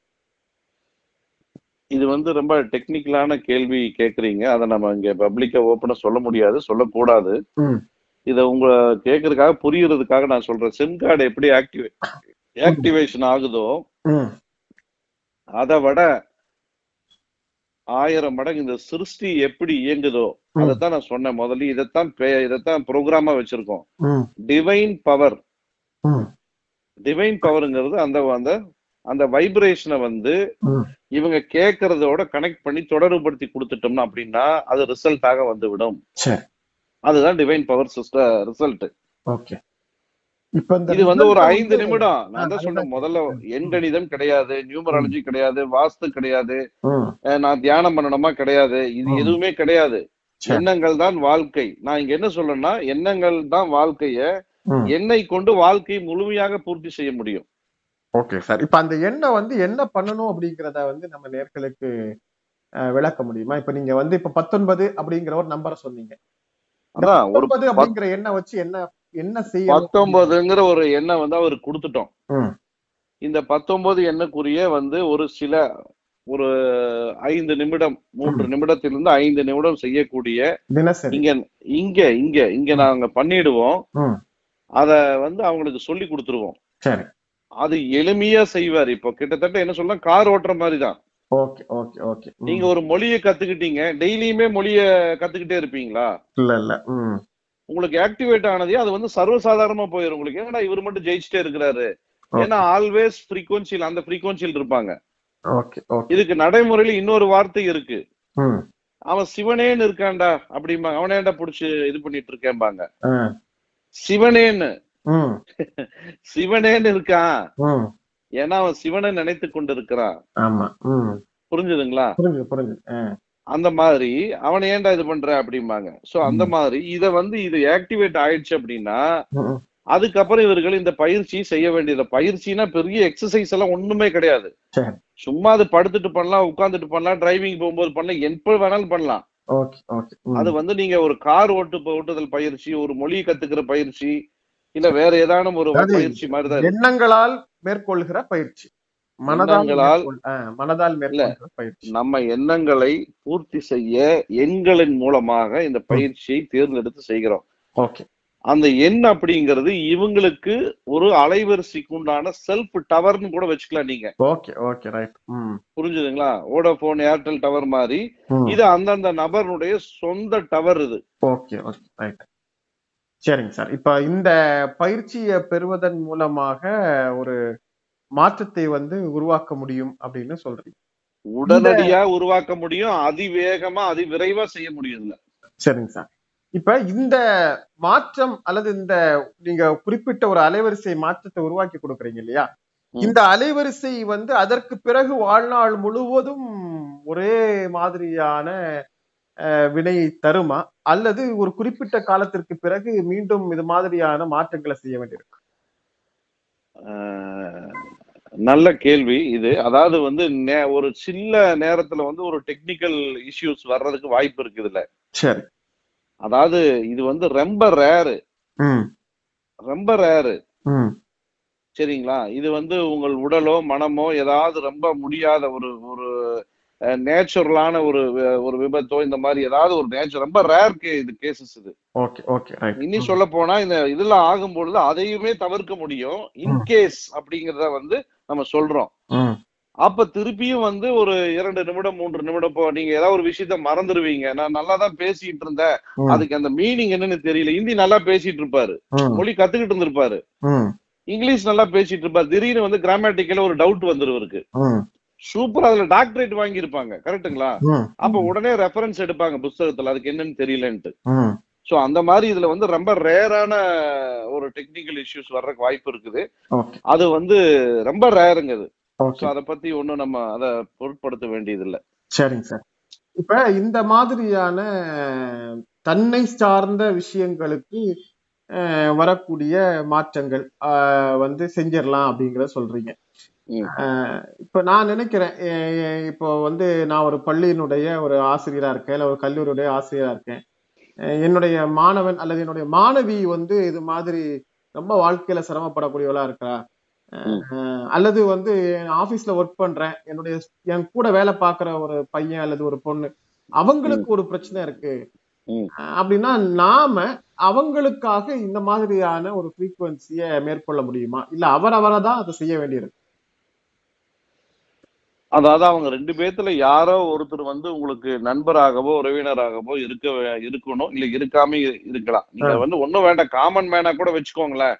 இது வந்து ரொம்ப டெக்னிக்கலான கேள்வி கேக்குறீங்க. அதை நம்ம இங்க பப்ளிக்கா ஓப்பனா சொல்ல முடியாது சொல்லக்கூடாது. இத உங்க கேக்குறதுக்காக புரியறதுக்காக நான் சொல்றேன். சிம் கார்டு எப்படி ஆக்டிவே ஆக்டிவேஷன் ஆகுதோ அதை விட ஆயிரம் மடங்கு இந்த சிருஷ்டி எப்படி இயங்குதோ. அதைத்தான் நான் சொன்னேன் முதல்ல. இதைத்தான் இதைத்தான் ப்ரோக்ராமா வச்சிருக்கோம். டிவைன் பவர் டிவைன் பவர்ங்கிறது அந்த அந்த அந்த வைப்ரேஷனை வந்து இவங்க கேட்கறதோட கனெக்ட் பண்ணி தொடர்புபடுத்தி கொடுத்துட்டோம்னா அப்படின்னா அது ரிசல்ட்டாக வந்து விடும் அதுதான் divine power system result okay இது வந்து ஒரு ஐந்து நிமிடம். நான் தான் சொன்னேன் முதல்ல எண்கணிதம் கிடையாது நியூமராலஜி கிடையாது வாஸ்து கிடையாது. நான் தியானம் பண்ணணுமா கிடையாது. இது. எதுவுமே கிடையாது. எண்ணங்கள் தான் வாழ்க்கை. நான் இங்க என்ன சொல்றேன்னா எண்ணங்கள் தான் வாழ்க்கைய எண்ணை கொண்டு வாழ்க்கையை முழுமையாக பூர்த்தி செய்ய முடியும். ஓகே சார் இப்ப அந்த எண்ணெய் வந்து என்ன பண்ணணும் அப்படிங்கிறத வந்து நம்ம நேர்களுக்கு விளக்க முடியுமா? இப்ப நீங்க வந்து இப்ப பத்தொன்பது அப்படிங்கிற ஒரு நம்பரை சொன்னீங்க. ஒரு பத்தொன்பது அப்படிங்கிற எண்ணெய் வச்சு என்ன என்ன செய்யணும்? பத்தொன்பதுங்கிற ஒரு எண்ணை வந்து அவருக்கு கொடுத்துட்டோம். இந்த பத்தொன்பது எண்ணுக்குரிய வந்து ஒரு சில ஒரு ஐந்து நிமிடம் மூன்று நிமிடத்திலிருந்து ஐந்து நிமிடம் செய்யக்கூடிய இங்க இங்க இங்க இங்க நாங்க பண்ணிடுவோம். அத வந்து அவங்களுக்கு சொல்லி கொடுத்துருவோம். சரி. அது எளிமையா செய்வார். இப்போ கிட்டத்தட்ட என்ன சொல்லலாம் கார் ஓட்டுற மாதிரி தான் ஓகே ஓகே. ஓகே. நீங்க ஒரு மொழியை கத்துக்கிட்டீங்க டெய்லியுமே மொழிய கத்துக்கிட்டே இருப்பீங்களா? இல்ல இல்ல. உங்களுக்கு ஆக்டிவேட் ஆனதே அது வந்து சர்வசாதாரணமா போயிடும் உங்களுக்கு ஏன்னா இவர் மட்டும் ஜெயிச்சுட்டே இருக்கிறாரு? ஏன்னா ஆல்வேஸ் ஃப்ரீக்வன்சியில் அந்த ஃப்ரீக்வன்சியில் இருப்பாங்க. இதுக்கு நடைமுறையில இன்னொரு வார்த்தை இருக்கு. அவன் சிவனேன்னு இருக்கான்டா அப்படிம்பாங்க அவனேண்டா புடிச்சு இது பண்ணிட்டு இருக்கேன்பாங்க. சிவனேன்னு. சிவனேன்னு இருக்கான் ஏன்னா அவன் சிவனை நினைத்து கொண்டு இருக்கிறான் புரிஞ்சுதுங்களா? அந்த மாதிரி அவனை ஏன்டா இது பண்ற அப்படிம்பாங்க. சோ அந்த மாதிரி இத வந்து இது ஆக்டிவேட் ஆயிடுச்சு அப்படின்னா. அதுக்கப்புறம் இவர்கள் இந்த பயிற்சி செய்ய வேண்டியது. பயிற்சினா பெரிய எக்ஸசைஸ் எல்லாம் ஒண்ணுமே கிடையாது. சும்மா அது படுத்துட்டு பண்ணலாம் உட்கார்ந்துட்டு பண்ணலாம் டிரைவிங் போகும்போது பண்ணலாம் எப்ப வேணாலும் பண்ணலாம். அது வந்து நீங்க ஒரு கார் ஓட்டு ஓட்டுதல் பயிற்சி ஒரு மொழி கத்துக்கிற பயிற்சி இல்ல வேற ஏதானும் ஒரு பயிற்சி மாதிரி தான். எண்ணங்களால் மேற்கொள்கிற பயிற்சி. மனதால் மனதால் மேற்கொள்கிற பயிற்சி. நம்ம எண்ணங்களை பூர்த்தி செய்ய எண்களின் மூலமாக இந்த பயிற்சியை தேர்ந்தெடுத்து செய்கிறோம். ஓகே. அந்த எண் அப்படிங்கிறது இவங்களுக்கு ஒரு அலைவரிசைக்கு உண்டான செல்ஃப் டவர்னு கூட வச்சுக்கலாம் நீங்க. ஓகே ஓகே ரைட் புரிஞ்சுதுங்களா? வோடபோன் ஏர்டெல் டவர் மாதிரி. இது அந்தந்த நபருடைய சொந்த டவர் இது. ஓகே ஓகே ரைட் சரிங்க சார். இப்ப இந்த பயிற்சியை பெறுவதன் மூலமாக ஒரு மாற்றத்தை வந்து உருவாக்க முடியும் அப்படின்னு சொல்றீங்க. உடனடியா உருவாக்க முடியும் அதிவேகமா அதிவிரைவா செய்ய முடியும் சரிங்க சார். இப்ப இந்த மாற்றம் அல்லது இந்த நீங்க குறிப்பிட்ட ஒரு அலைவரிசை மாற்றத்தை உருவாக்கி கொடுக்குறீங்க இல்லையா. இந்த அலைவரிசை வந்து அதற்கு பிறகு வாழ்நாள் முழுவதும் ஒரே மாதிரியான வினையை தருமா? அல்லது ஒரு குறிப்பிட்ட காலத்திற்கு பிறகு மீண்டும் இது மாதிரியான மாற்றங்களை செய்ய வேண்டியிருக்கும் நல்ல கேள்வி இது. அதாவது வந்து ஒரு சின்ன நேரத்துல வந்து ஒரு டெக்னிக்கல் இஷ்யூஸ் வர்றதுக்கு வாய்ப்பு இருக்கு இதுல சரி. அதாவது இது வந்து ரொம்ப ரேரு ரொம்ப ரேரு சரிங்களா? இது வந்து உங்கள் உடலோ மனமோ ஏதாவது ரொம்ப முடியாத ஒரு ஒரு நேச்சுரலான ஒரு ஒரு விபத்தோ இந்த மாதிரி ஏதாவது ஒரு நேச்சர் ரொம்ப ரேர் கே இது கேசஸ் இது. ஓகே ஓகே இன்னும் சொல்ல போனா இந்த இதுல ஆகும் பொழுது அதையுமே தவிர்க்க முடியும். இன்கேஸ் அப்படிங்கறத வந்து நம்ம சொல்றோம். அப்ப திருப்பியும் வந்து ஒரு இரண்டு நிமிடம் மூன்று நிமிடம் இப்போ நீங்க ஏதாவது ஒரு விஷயத்த மறந்துடுவீங்க நான் நல்லா தான் பேசிட்டு இருந்தேன் அதுக்கு அந்த மீனிங் என்னன்னு தெரியல. ஹிந்தி நல்லா பேசிட்டு இருப்பாரு மொழி கத்துக்கிட்டு இருந்திருப்பாரு. இங்கிலீஷ் நல்லா பேசிட்டு இருப்பாரு திடீர்னு வந்து கிராமட்டிக்கல ஒரு டவுட் ம், சூப்பர் அதுல டாக்டரேட் வாங்கியிருப்பாங்க. கரெக்ட்டுங்களா ம், அப்ப உடனே ரெஃபரன்ஸ் எடுப்பாங்க புஸ்தகத்துல. அதுக்கு என்னன்னு தெரியலன்ட்டு. சோ அந்த மாதிரி இதுல வந்து ரொம்ப ரேரான ஒரு டெக்னிக்கல் இஷ்யூஸ் வர்றதுக்கு வாய்ப்பு இருக்குது. அது வந்து ரொம்ப ரேருங்க அது. அதை பத்தி ஒண்ணும் நம்ம அதை பொருட்படுத்த வேண்டியது இல்ல சரிங்க சார். இப்ப இந்த மாதிரியான தன்னை சார்ந்த விஷயங்களுக்கு வரக்கூடிய மாற்றங்கள் வந்து செஞ்சிடலாம் அப்படிங்கறத சொல்றீங்க. இப்ப நான் நினைக்கிறேன் இப்போ வந்து நான் ஒரு பள்ளியினுடைய ஒரு ஆசிரியரா இருக்கேன் இல்ல ஒரு கல்லூரியுடைய ஆசிரியரா இருக்கேன். என்னுடைய மாணவன் அல்லது என்னுடைய மாணவி வந்து இது மாதிரி ரொம்ப வாழ்க்கையில சிரமப்படக்கூடியவளா இருக்கா? அஹ், அல்லது வந்து ஆபீஸ்ல ஒர்க் பண்றேன் என்னுடைய என் கூட வேலை பார்க்குற ஒரு பையன் அல்லது ஒரு பொண்ணு அவங்களுக்கு ஒரு பிரச்சனை இருக்கு. அப்படின்னா நாம அவங்களுக்காக இந்த மாதிரியான ஒரு ஃப்ரீக்குவன்சியை மேற்கொள்ள முடியுமா? இல்ல அவரவரை தான் அதை செய்ய வேண்டியிருக்கு. அதாவது அவங்க ரெண்டு பேத்துல யாரோ ஒருத்தர் வந்து உங்களுக்கு நண்பராகவோ உறவினராகவோ இருக்க இருக்கணும். இல்ல இருக்காம இரு- இருக்கலாம். நீங்க வந்து ஒண்ணும் வேண்டாம். காமன் மேனா கூட வச்சுக்கோங்களேன்.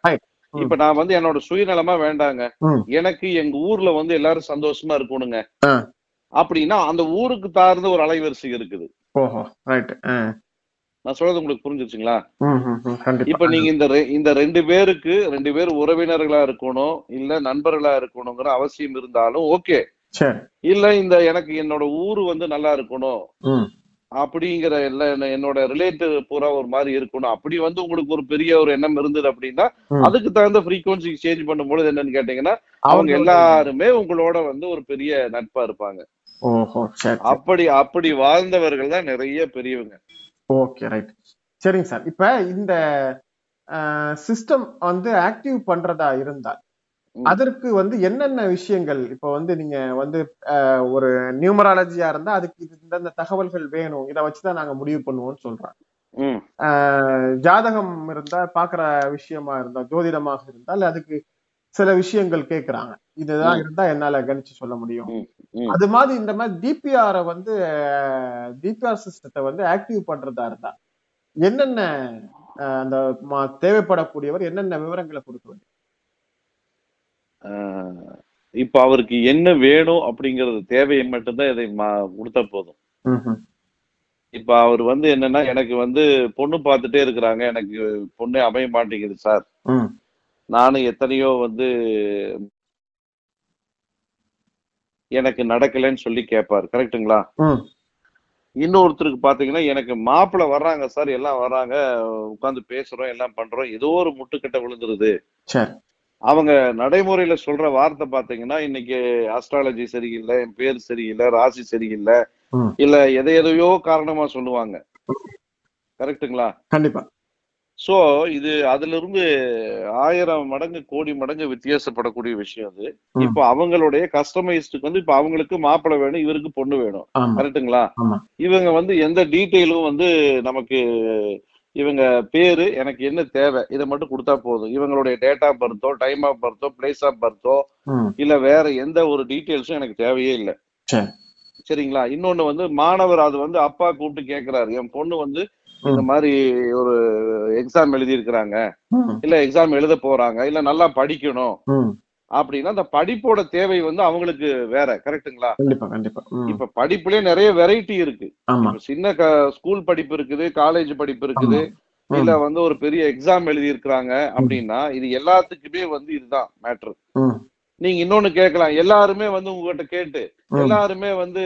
இப்ப நான் வந்து என்னோட சுயநலமா வேண்டாங்க. எனக்கு எங்க ஊர்ல வந்து எல்லாரும் சந்தோஷமா இருக்கணுங்க. அப்படின்னா அந்த ஊருக்கு தார்ந்த ஒரு அலைவரிசை இருக்குது. நான் சொல்றது உங்களுக்கு புரிஞ்சிருச்சுங்களா? இப்ப நீங்க இந்த இந்த ரெண்டு பேருக்கு ரெண்டு பேர் உறவினர்களா இருக்கணும் இல்ல நண்பர்களா இருக்கணுங்கிற அவசியம் இருந்தாலும் ஓகே. இல்ல இந்த எனக்கு என்னோட ஊரு வந்து நல்லா இருக்கணும். அப்படிங்கிற என்னோட ரிலேட்டிவ் பூரா ஒரு மாதிரி இருக்கணும். அப்படி வந்து உங்களுக்கு ஒரு பெரிய ஒரு எண்ணம் இருந்தது அப்படின்னா. அதுக்கு தகுந்த ஃப்ரீக்வன்சி சேஞ்ச் பண்ணும்போது என்னன்னு கேட்டீங்கன்னா அவங்க எல்லாருமே உங்களோட வந்து ஒரு பெரிய நட்பா இருப்பாங்க. அப்படி அப்படி வாழ்ந்தவர்கள் தான் நிறைய பெரியவங்க. Okay right. சரிங்க சார். இப்ப இந்த சிஸ்டம் வந்து ஆக்டிவ் பண்றதா இருந்தால். அதற்கு வந்து என்னென்ன விஷயங்கள்? இப்ப வந்து நீங்க வந்து ஒரு நியூமராலஜியா இருந்தா அதுக்கு இந்தந்த தகவல்கள் வேணும். இதை வச்சுதான் நாங்க முடிவு பண்ணுவோம்னு அஹ், ஜாதகம் இருந்தா பாக்குற விஷயமா இருந்தா ஜோதிடமாக இருந்தால் அதுக்கு சில விஷயங்கள் கேக்குறாங்க. இதுதான். இருந்தா என்னால கணிச்சு சொல்ல முடியும். அது மாதிரி இந்த மாதிரி டிபிஆரை வந்து டிபிஆர் சிஸ்டத்தை வந்து ஆக்டிவ் பண்றதா இருந்தா என்னென்ன அந்த தேவைப்படக்கூடியவர் என்னென்ன விவரங்களை கொடுக்க வேண்டும்? இப்ப அவருக்கு என்ன வேணும் அப்படிங்கறது தேவையை மட்டும்தான் இதை மா- கொடுத்தா போதும். இப்ப அவர் வந்து என்னன்னா எனக்கு வந்து பொண்ணு பார்த்துட்டே இருக்கிறாங்க. எனக்கு பொண்ணே அமைய மாட்டேங்குது சார். நானும் எத்தனையோ வந்து எனக்கு நடக்கலைன்னு சொல்லி கேட்பாரு கரெக்ட்டுங்களா? ம். இன்னொருத்தருக்கு பாத்தீங்கன்னா எனக்கு மாப்பிள்ளை வர்றாங்க சார். எல்லாம் வர்றாங்க. உட்கார்ந்து பேசுறோம் எல்லாம் பண்றோம். ஏதோ ஒரு முட்டுக்கட்டை விழுந்துருது. அவங்க நடைமுறையில சொல்ற வார்த்தை பாத்தீங்கன்னா இன்னைக்கு அஸ்ட்ராலஜி சரியில்லை என் பேர் சரியில்லை ராசி சரியில்லை. இல்ல எதை எதையோ காரணமா சொல்லுவாங்க. கரெக்ட்டுங்களா? கண்டிப்பா. சோ இது அதுல இருந்து ஆயிரம் மடங்கு கோடி மடங்கு வித்தியாசப்படக்கூடிய விஷயம் அது. இப்போ அவங்களுடைய கஸ்டமைஸ்டுக்கு வந்து இப்ப அவங்களுக்கு மாப்பிள்ளை வேணும் இவருக்கு பொண்ணு வேணும். ஆமா. இவங்க வந்து எந்த டீட்டெயிலும் வந்து நமக்கு இவங்க பேரு எனக்கு என்ன தேவை? இதை மட்டும் கொடுத்தா போதும். இவங்களுடைய டேட் ஆஃப் பர்த்தோ டைம் ஆஃப் பர்த்தோ பிளேஸ் ஆஃப் பர்த்தோ இல்ல வேற எந்த ஒரு டீட்டெயில்ஸும் எனக்கு தேவையே இல்லை. சரி. சரிங்களா? இன்னொன்னு வந்து மாணவர் அது வந்து அப்பா கூப்பிட்டு கேக்குறாரு. என் பொண்ணு வந்து இந்த. மாதிரி ஒரு எக்ஸாம் எழுதி இருக்கிறாங்க இல்ல எக்ஸாம் எழுத போறாங்க. இல்ல நல்லா படிக்கணும். அப்படின்னா அந்த படிப்போட தேவை வந்து அவங்களுக்கு வேற கரெக்ட்டுங்களா? கண்டிப்பா கண்டிப்பா. இப்ப படிப்புலயே நிறைய வெரைட்டி இருக்கு. சின்ன ஸ்கூல் படிப்பு இருக்குது காலேஜ் படிப்பு இருக்குது. இல்ல வந்து ஒரு பெரிய எக்ஸாம் எழுதி இருக்கிறாங்க அப்படின்னா இது எல்லாத்துக்குமே வந்து இதுதான் மேட்ரு நீங்க இன்னொன்னு கேட்கலாம். எல்லாருமே வந்து உங்ககிட்ட கேட்டு. எல்லாருமே வந்து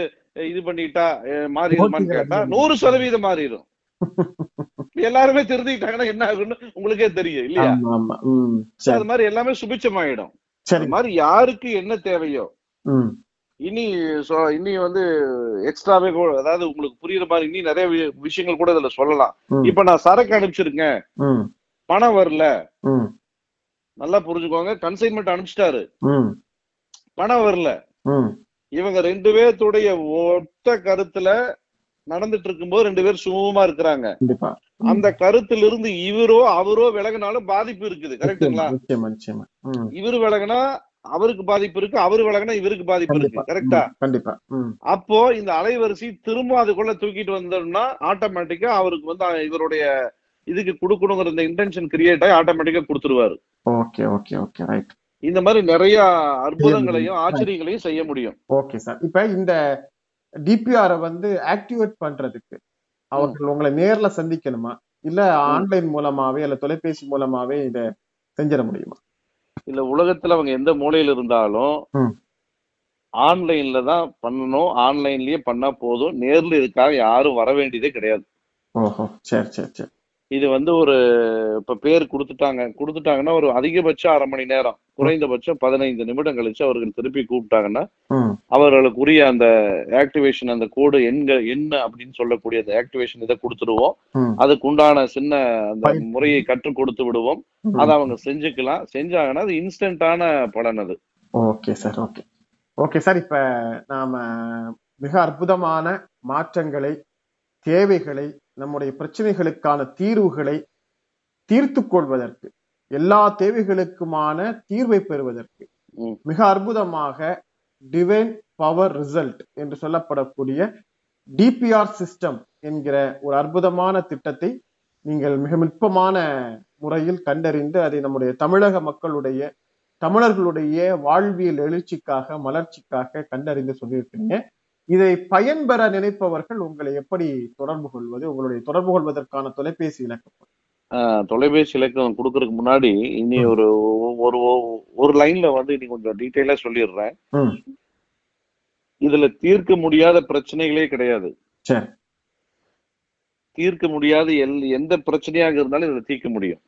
இது பண்ணிட்டா மாறிடுமான்னு கேட்டா. நூறு சதவீதம் மாறிடும். *laughs* எல்லாருமே திருந்திக்கிட்டாங்கன்னா என்ன ஆகுன்னு உங்களுக்கே தெரியும் இல்லையா? அது மாதிரி எல்லாமே சுபிச்சமாயிடும் சரி. மாதிரி யாருக்கு என்ன தேவையோ இனி இனி வந்து எக்ஸ்ட்ராவே அதாவது உங்களுக்கு புரியுற மாதிரி இனி நிறைய விஷயங்கள் கூட இதுல சொல்லலாம். இப்ப நான் சரக்கு அனுப்பிச்சிருக்கேன். பணம் வரல. நல்லா புரிஞ்சுக்கோங்க. கன்சைன்மெண்ட் அனுப்பிச்சிட்டாரு. பணம் வரல. இவங்க ரெண்டு பேர்த்துடைய ஒத்த கருத்துல நடந்துட்டு இருக்கும்போது ரெண்டு பேர் சுமூகமா இருக்கிறாங்க. அந்த கருத்துல இருந்து இவரோ அவரோ விலகினாலும் பாதிப்பு இருக்குது ம். இவரு விலகினா அவருக்கு பாதிப்பு இருக்கு அவரு விலகினா இவருக்கு பாதிப்பு இருக்கு கரெக்டா கண்டிப்பா. அப்போ இந்த அலைவரிசை திரும்ப அதுக்குள்ள தூக்கிட்டு வந்தோம்னா ஆட்டோமேட்டிக்கா அவருக்கு வந்து இவருடைய இதுக்கு கொடுக்கணுங்கிற இந்த இன்டென்ஷன் கிரியேட் ஆகி ஆட்டோமேட்டிக்கா கொடுத்துருவாரு. ஓகே ஓகே ஓகே ரைட் இந்த மாதிரி நிறைய அற்புதங்களையும் ஆச்சரியங்களையும் செய்ய முடியும். Okay sir. இப்ப இந்த டிபிஆரை வந்து ஆக்டிவேட் பண்றதுக்கு அவர்கள் உங்களை நேர்ல சந்திக்கணுமா? இல்ல ஆன்லைன் மூலமாவே இல்ல தொலைபேசி மூலமாவே இத செஞ்சிட முடியுமா? இல்ல உலகத்துல அவங்க எந்த மூலையில இருந்தாலும். ஆன்லைன்ல தான் பண்ணணும். ஆன்லைன்லயே பண்ணா போதும். நேர்ல இதுக்காக யாரும் வர வேண்டியதே கிடையாது. ஓஹோ. சரி சரி சரி. இது வந்து ஒரு இப்ப பேர் கொடுத்துட்டாங்க. கொடுத்துட்டாங்கன்னா ஒரு அதிகபட்சம் அரை மணி நேரம் குறைந்தபட்சம் பதினைந்து நிமிடம் கழிச்சு அவர்கள் திருப்பி கூப்பிட்டாங்கன்னா அவர்களுக்குரிய அந்த ஆக்டிவேஷன் அந்த கோடு எங்க என்ன அப்படின்னு சொல்லக்கூடிய அந்த ஆக்டிவேஷன் இதை கொடுத்துடுவோம். ம் அதுக்கு உண்டான சின்ன அந்த. முறையை கற்றுக் கொடுத்து விடுவோம். அதை அவங்க செஞ்சுக்கலாம். செஞ்சாங்கன்னா அது இன்ஸ்டன்டான பலன் அது. Okay sir okay. Okay sir இப்ப நாம மிக அற்புதமான மாற்றங்களை தேவைகளை நம்முடைய பிரச்சனைகளுக்கான தீர்வுகளை தீர்த்து கொள்வதற்கு எல்லா தேவைகளுக்குமான தீர்வை பெறுவதற்கு. மிக அற்புதமாக டிவைன் பவர் ரிசல்ட் என்று சொல்லப்படக்கூடிய டிபிஆர் சிஸ்டம் என்கிற ஒரு அற்புதமான திட்டத்தை நீங்கள் மிக நுட்பமான முறையில் கண்டறிந்து அதை நம்முடைய தமிழக மக்களுடைய தமிழர்களுடைய வாழ்வியல் எழுச்சிக்காக மலர்ச்சிக்காக கண்டறிந்து சொல்லியிருக்கிறீங்க இதை பயன்பெற நினைப்பவர்கள் உங்களை எப்படி தொடர்பு கொள்வது? உங்களுடைய தொடர்பு கொள்வதற்கான தொலைபேசி இலக்கம் தொலைபேசி இலக்கம் கொடுக்கறதுக்கு முன்னாடி இனி ஒரு ஒரு ஒரு லைன்ல வந்து இனி கொஞ்சம் டீட்டெயிலா சொல்லிடுறேன். இதுல தீர்க்க முடியாத பிரச்சனைகளே கிடையாது. தீர்க்க முடியாத எல் எந்த பிரச்சனையாக இருந்தாலும் இதுல தீர்க்க முடியும்.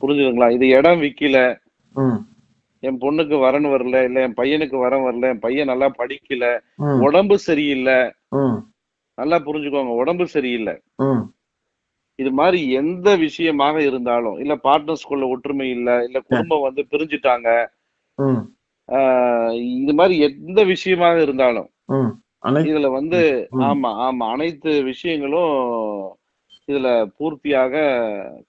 புரிஞ்சுதுங்களா? இது இடம் விக்கல. என் பொண்ணுக்கு வரன் வரல இல்ல என் பையனுக்கு வரன் வரல என் பையன் நல்லா படிக்கல உடம்பு சரியில்லை. நல்லா புரிஞ்சுக்கோங்க உடம்பு சரியில்லை. இது மாதிரி எந்த விஷயமாக இருந்தாலும் இல்ல பார்ட்னர்ஸ்குள்ள ஒற்றுமை இல்ல இல்ல குடும்பம் வந்து பிரிஞ்சுட்டாங்க இது மாதிரி எந்த விஷயமாக இருந்தாலும் இதுல வந்து. ஆமா ஆமா அனைத்து விஷயங்களும் இதுல பூர்த்தியாக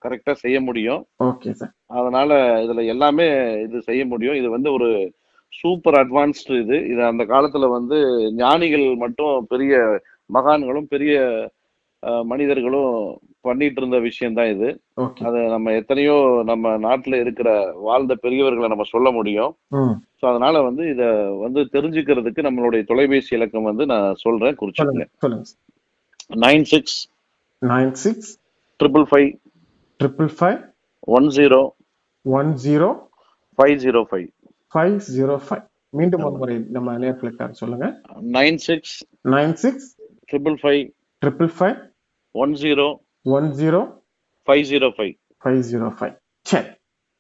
கரெக்டா செய்ய முடியும். ஓகே சார் அதனால இதுல எல்லாமே இது செய்ய முடியும். இது வந்து ஒரு சூப்பர் அட்வான்ஸ்டு இது. இது அந்த காலத்துல வந்து ஞானிகள் மட்டும் பெரிய மகான்களும் பெரிய மனிதர்களும் பண்ணிட்டு இருந்த விஷயம்தான் இது. அது நம்ம எத்தனையோ நம்ம நாட்டுல இருக்கிற வாழ்ந்த பெரியவர்களை நம்ம சொல்ல முடியும். ஸோ அதனால வந்து இத வந்து தெரிஞ்சுக்கிறதுக்கு நம்மளுடைய தொலைபேசி இலக்கம் வந்து நான் சொல்றேன் குறிச்சுக்கோங்க. Nine six nine six triple five triple five one zero one zero five zero five five zero five மீண்டும் ஒரு முறை நம்ம நேர்களுக்காக சொல்லுங்க. Nine six nine six triple five triple five one zero one zero five zero five five zero five சரி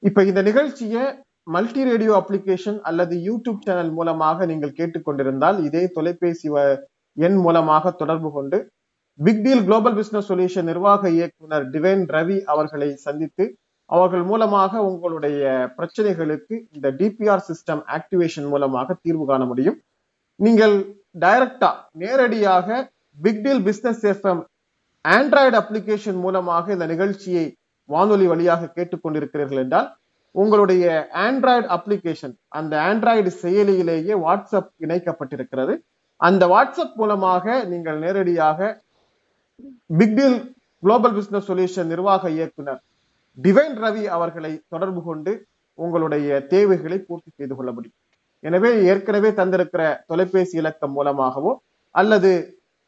இப்ப இந்த நிகழ்ச்சியை மல்டி ரேடியோ அப்ளிகேஷன் அல்லது யூடியூப் சேனல் மூலமாக நீங்கள் கேட்டுக்கொண்டிருந்தால் இதே தொலைபேசி எண் மூலமாக தொடர்பு கொண்டு big deal global business solution நிர்வாக இயக்குனர் டிவைன் ரவி அவர்களை சந்தித்து அவர்கள் மூலமாக உங்களுடைய பிரச்சனைகளுக்கு இந்த டிபிஆர் சிஸ்டம் ஆக்டிவேஷன் மூலமாக தீர்வு காண முடியும். நீங்கள் டைரக்டா நேரடியாக big deal business FM Android application மூலமாக இந்த நிகழ்ச்சியை வானொலி வழியாக கேட்டுக்கொண்டிருக்கிறீர்கள் என்றால் உங்களுடைய ஆண்ட்ராய்டு அப்ளிகேஷன் அந்த ஆண்ட்ராய்டு செயலியிலேயே வாட்ஸ்அப் இணைக்கப்பட்டிருக்கிறது. அந்த வாட்ஸ்அப் மூலமாக நீங்கள் நேரடியாக பிக்டீல் குளோபல் பிசினஸ் சொல்யூஷன் நிர்வாக இயக்குனர் டிவைன் ரவி அவர்களை தொடர்பு கொண்டு உங்களுடைய தேவைகளை பூர்த்தி செய்து கொள்ள முடியும். எனவே ஏற்கனவே தந்திருக்கிற தொலைபேசி இலக்கம் மூலமாகவோ அல்லது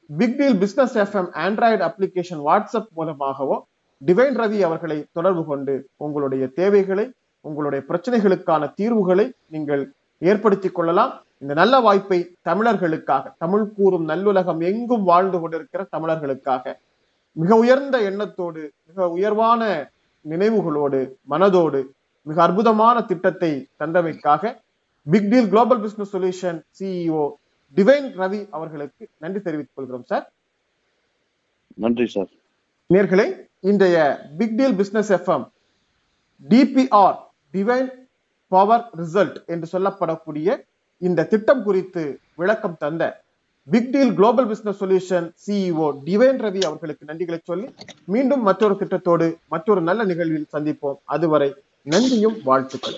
big deal business FM Android application WhatsApp மூலமாகவோ டிவைன் ரவி அவர்களை தொடர்பு கொண்டு உங்களுடைய தேவைகளை உங்களுடைய பிரச்சனைகளுக்கான தீர்வுகளை நீங்கள் ஏற்படுத்திக் கொள்ளலாம். இந்த நல்ல வாய்ப்பை தமிழர்களுக்காக தமிழ் கூறும் நல்லுலகம் எங்கும் வாழ்ந்து கொண்டிருக்கிற தமிழர்களுக்காக மிக உயர்ந்த எண்ணத்தோடு மிக உயர்வான நினைவுகளோடு மனதோடு மிக அற்புதமான திட்டத்தை தந்தமைக்காக big deal global business solution CEO Divine Ravi அவர்களுக்கு நன்றி தெரிவித்துக் கொள்கிறோம் சார் நன்றி சார் நேர்களே இன்றைய big deal business FM DPR divine power result என்று சொல்லப்படக்கூடிய இந்த திட்டம் குறித்து விளக்கம் தந்த big deal global business solution CEO Divine Ravi அவர்களுக்கு நன்றிகளை சொல்லி மீண்டும் மற்றொரு திட்டத்தோடு மற்றொரு நல்ல நிகழ்வில் சந்திப்போம். அதுவரை நன்றியும் வாழ்த்துக்கள்.